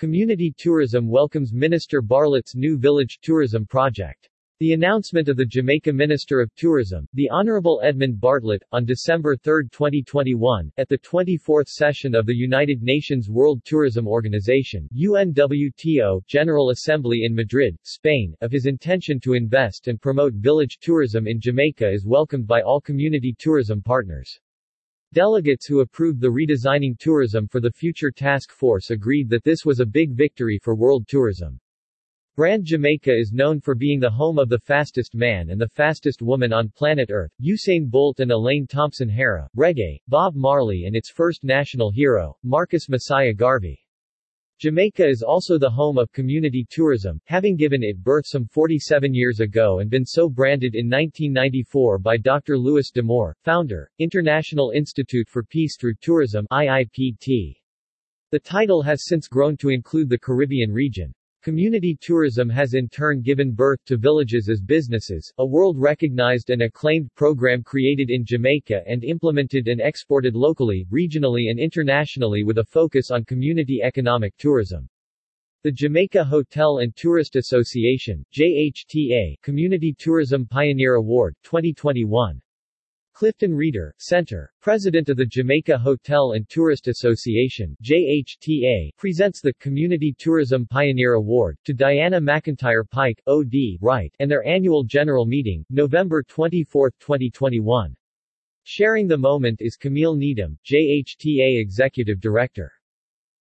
Community Tourism welcomes Minister Bartlett's new village tourism project. The announcement of the Jamaica Minister of Tourism, the Honorable Edmund Bartlett, on December 3, 2021, at the 24th session of the United Nations World Tourism Organization UNWTO General Assembly in Madrid, Spain, of his intention to invest and promote village tourism in Jamaica is welcomed by all community tourism partners. Delegates who approved the Redesigning Tourism for the Future Task Force agreed that this was a big victory for world tourism. Brand Jamaica is known for being the home of the fastest man and the fastest woman on planet Earth, Usain Bolt and Elaine Thompson-Herah, reggae, Bob Marley and its first national hero, Marcus Mosiah Garvey. Jamaica is also the home of community tourism, having given it birth some 47 years ago and been so branded in 1994 by Dr. Louis D'Amore, founder, International Institute for Peace Through Tourism IIPT. The title has since grown to include the Caribbean region. Community tourism has in turn given birth to villages as businesses, a world-recognized and acclaimed program created in Jamaica and implemented and exported locally, regionally and internationally with a focus on community economic tourism. The Jamaica Hotel and Tourist Association, JHTA, Community Tourism Pioneer Award, 2021. Clifton Reader, Center, President of the Jamaica Hotel and Tourist Association JHTA, presents the Community Tourism Pioneer Award to Diana McIntyre Pike, O.D. right, and their annual general meeting, November 24, 2021. Sharing the moment is Camille Needham, JHTA Executive Director.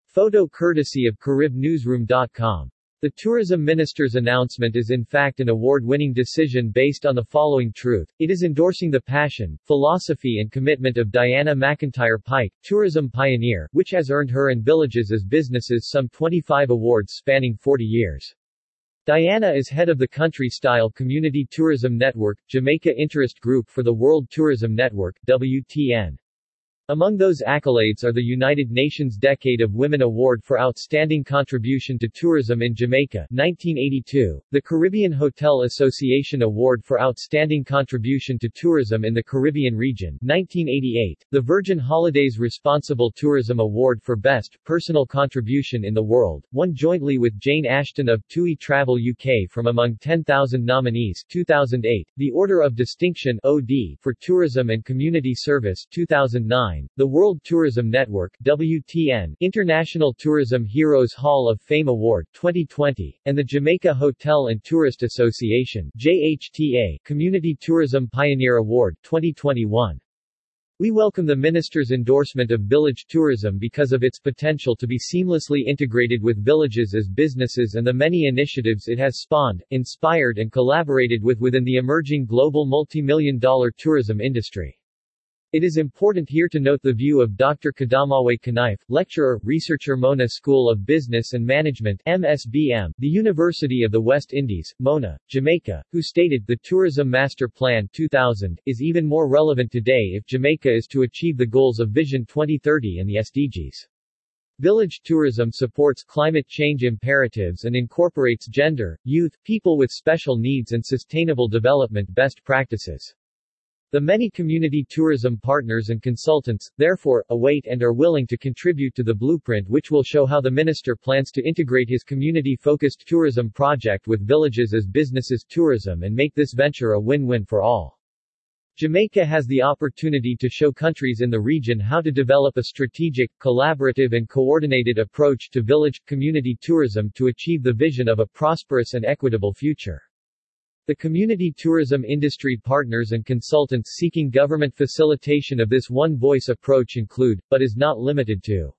Photo courtesy of CaribNewsroom.com. The tourism minister's announcement is in fact an award-winning decision based on the following truth. It is endorsing the passion, philosophy and commitment of Diana McIntyre Pike, tourism pioneer, which has earned her and villages as businesses some 25 awards spanning 40 years. Diana is head of the Country-Style Community Tourism Network, Jamaica Interest Group for the World Tourism Network, WTN. Among those accolades are the United Nations Decade of Women Award for Outstanding Contribution to Tourism in Jamaica 1982, the Caribbean Hotel Association Award for Outstanding Contribution to Tourism in the Caribbean Region 1988, the Virgin Holidays Responsible Tourism Award for Best Personal Contribution in the World, won jointly with Jane Ashton of TUI Travel UK from among 10,000 nominees 2008, the Order of Distinction OD for Tourism and Community Service 2009, the World Tourism Network WTN International Tourism Heroes Hall of Fame Award 2020, and the Jamaica Hotel and Tourist Association JHTA Community Tourism Pioneer Award 2021. We welcome the Minister's endorsement of village tourism because of its potential to be seamlessly integrated with villages as businesses and the many initiatives it has spawned, inspired and collaborated with within the emerging global multi-million dollar tourism industry. It is important here to note the view of Dr. Kadamawe K'nife, lecturer, researcher Mona School of Business and Management MSBM, the University of the West Indies, Mona, Jamaica, who stated, the Tourism Master Plan 2000, is even more relevant today if Jamaica is to achieve the goals of Vision 2030 and the SDGs. Village tourism supports climate change imperatives and incorporates gender, youth, people with special needs and sustainable development best practices. The many community tourism partners and consultants, therefore, await and are willing to contribute to the blueprint which will show how the minister plans to integrate his community-focused tourism project with villages as businesses tourism and make this venture a win-win for all. Jamaica has the opportunity to show countries in the region how to develop a strategic, collaborative and coordinated approach to village, community tourism to achieve the vision of a prosperous and equitable future. The community tourism industry partners and consultants seeking government facilitation of this one-voice approach include, but is not limited to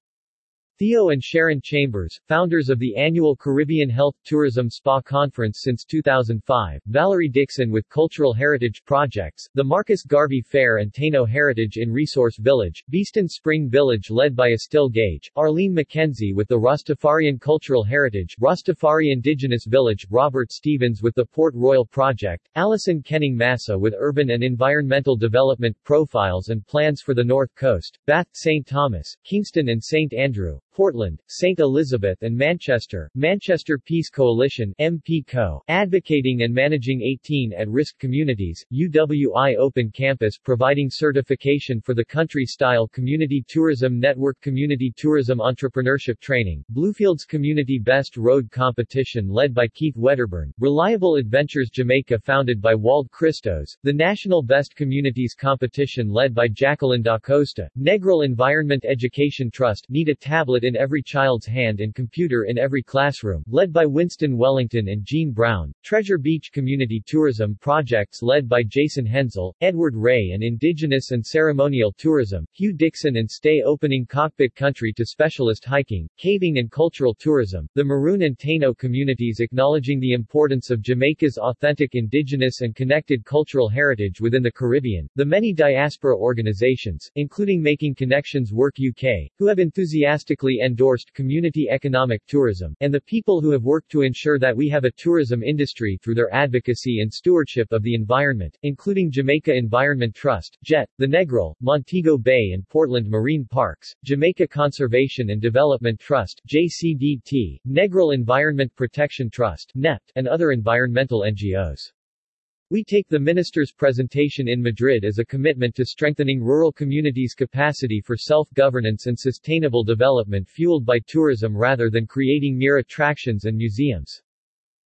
Theo and Sharon Chambers, founders of the annual Caribbean Health Tourism Spa Conference since 2005, Valerie Dixon with Cultural Heritage Projects, the Marcus Garvey Fair and Taino Heritage in Resource Village, Beeston Spring Village led by Estelle Gage, Arlene McKenzie with the Rastafarian Cultural Heritage, Rastafari Indigenous Village, Robert Stevens with the Port Royal Project, Allison Kenning Massa with Urban and Environmental Development Profiles and Plans for the North Coast, Bath, St. Thomas, Kingston and St. Andrew, Portland, St. Elizabeth and Manchester, Manchester Peace Coalition MPCO, advocating and managing 18 at-risk communities, UWI Open Campus providing certification for the country-style community tourism network community tourism entrepreneurship training, Bluefields Community Best Road Competition led by Keith Wedderburn, Reliable Adventures Jamaica founded by Wolde Kristos, the National Best Communities Competition led by Jacqueline Da Costa, Negril Environment Education Trust need a tablet in every child's hand and computer in every classroom, led by Winston Wellington and Jean Brown, Treasure Beach Community Tourism Projects led by Jason Henzell, Edward Ray and Indigenous and Ceremonial Tourism, Hugh Dixon and Stay Opening Cockpit Country to Specialist Hiking, Caving and Cultural Tourism, the Maroon and Taino communities acknowledging the importance of Jamaica's authentic indigenous and connected cultural heritage within the Caribbean, the many diaspora organizations, including Making Connections Work UK, who have enthusiastically endorsed community economic tourism, and the people who have worked to ensure that we have a tourism industry through their advocacy and stewardship of the environment, including Jamaica Environment Trust, JET, the Negril, Montego Bay and Portland Marine Parks, Jamaica Conservation and Development Trust, JCDT, Negril Environment Protection Trust, NEPT, and other environmental NGOs. We take the minister's presentation in Madrid as a commitment to strengthening rural communities' capacity for self-governance and sustainable development fueled by tourism rather than creating mere attractions and museums.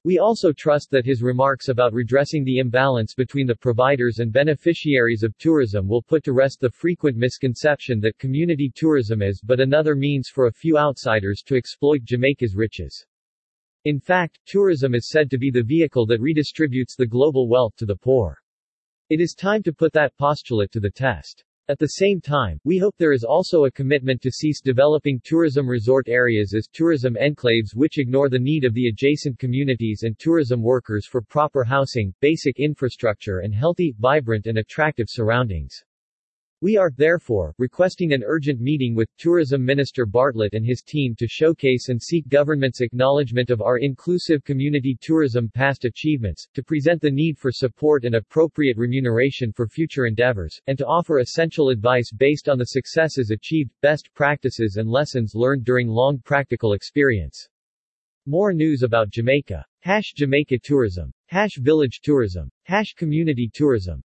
We also trust that his remarks about redressing the imbalance between the providers and beneficiaries of tourism will put to rest the frequent misconception that community tourism is but another means for a few outsiders to exploit Jamaica's riches. In fact, tourism is said to be the vehicle that redistributes the global wealth to the poor. It is time to put that postulate to the test. At the same time, we hope there is also a commitment to cease developing tourism resort areas as tourism enclaves which ignore the need of the adjacent communities and tourism workers for proper housing, basic infrastructure and healthy, vibrant and attractive surroundings. We are, therefore, requesting an urgent meeting with Tourism Minister Bartlett and his team to showcase and seek government's acknowledgement of our inclusive community tourism past achievements, to present the need for support and appropriate remuneration for future endeavors, and to offer essential advice based on the successes achieved, best practices and lessons learned during long practical experience. More news about Jamaica. Hash Jamaica Tourism. Hash Village Tourism. Hash Community Tourism.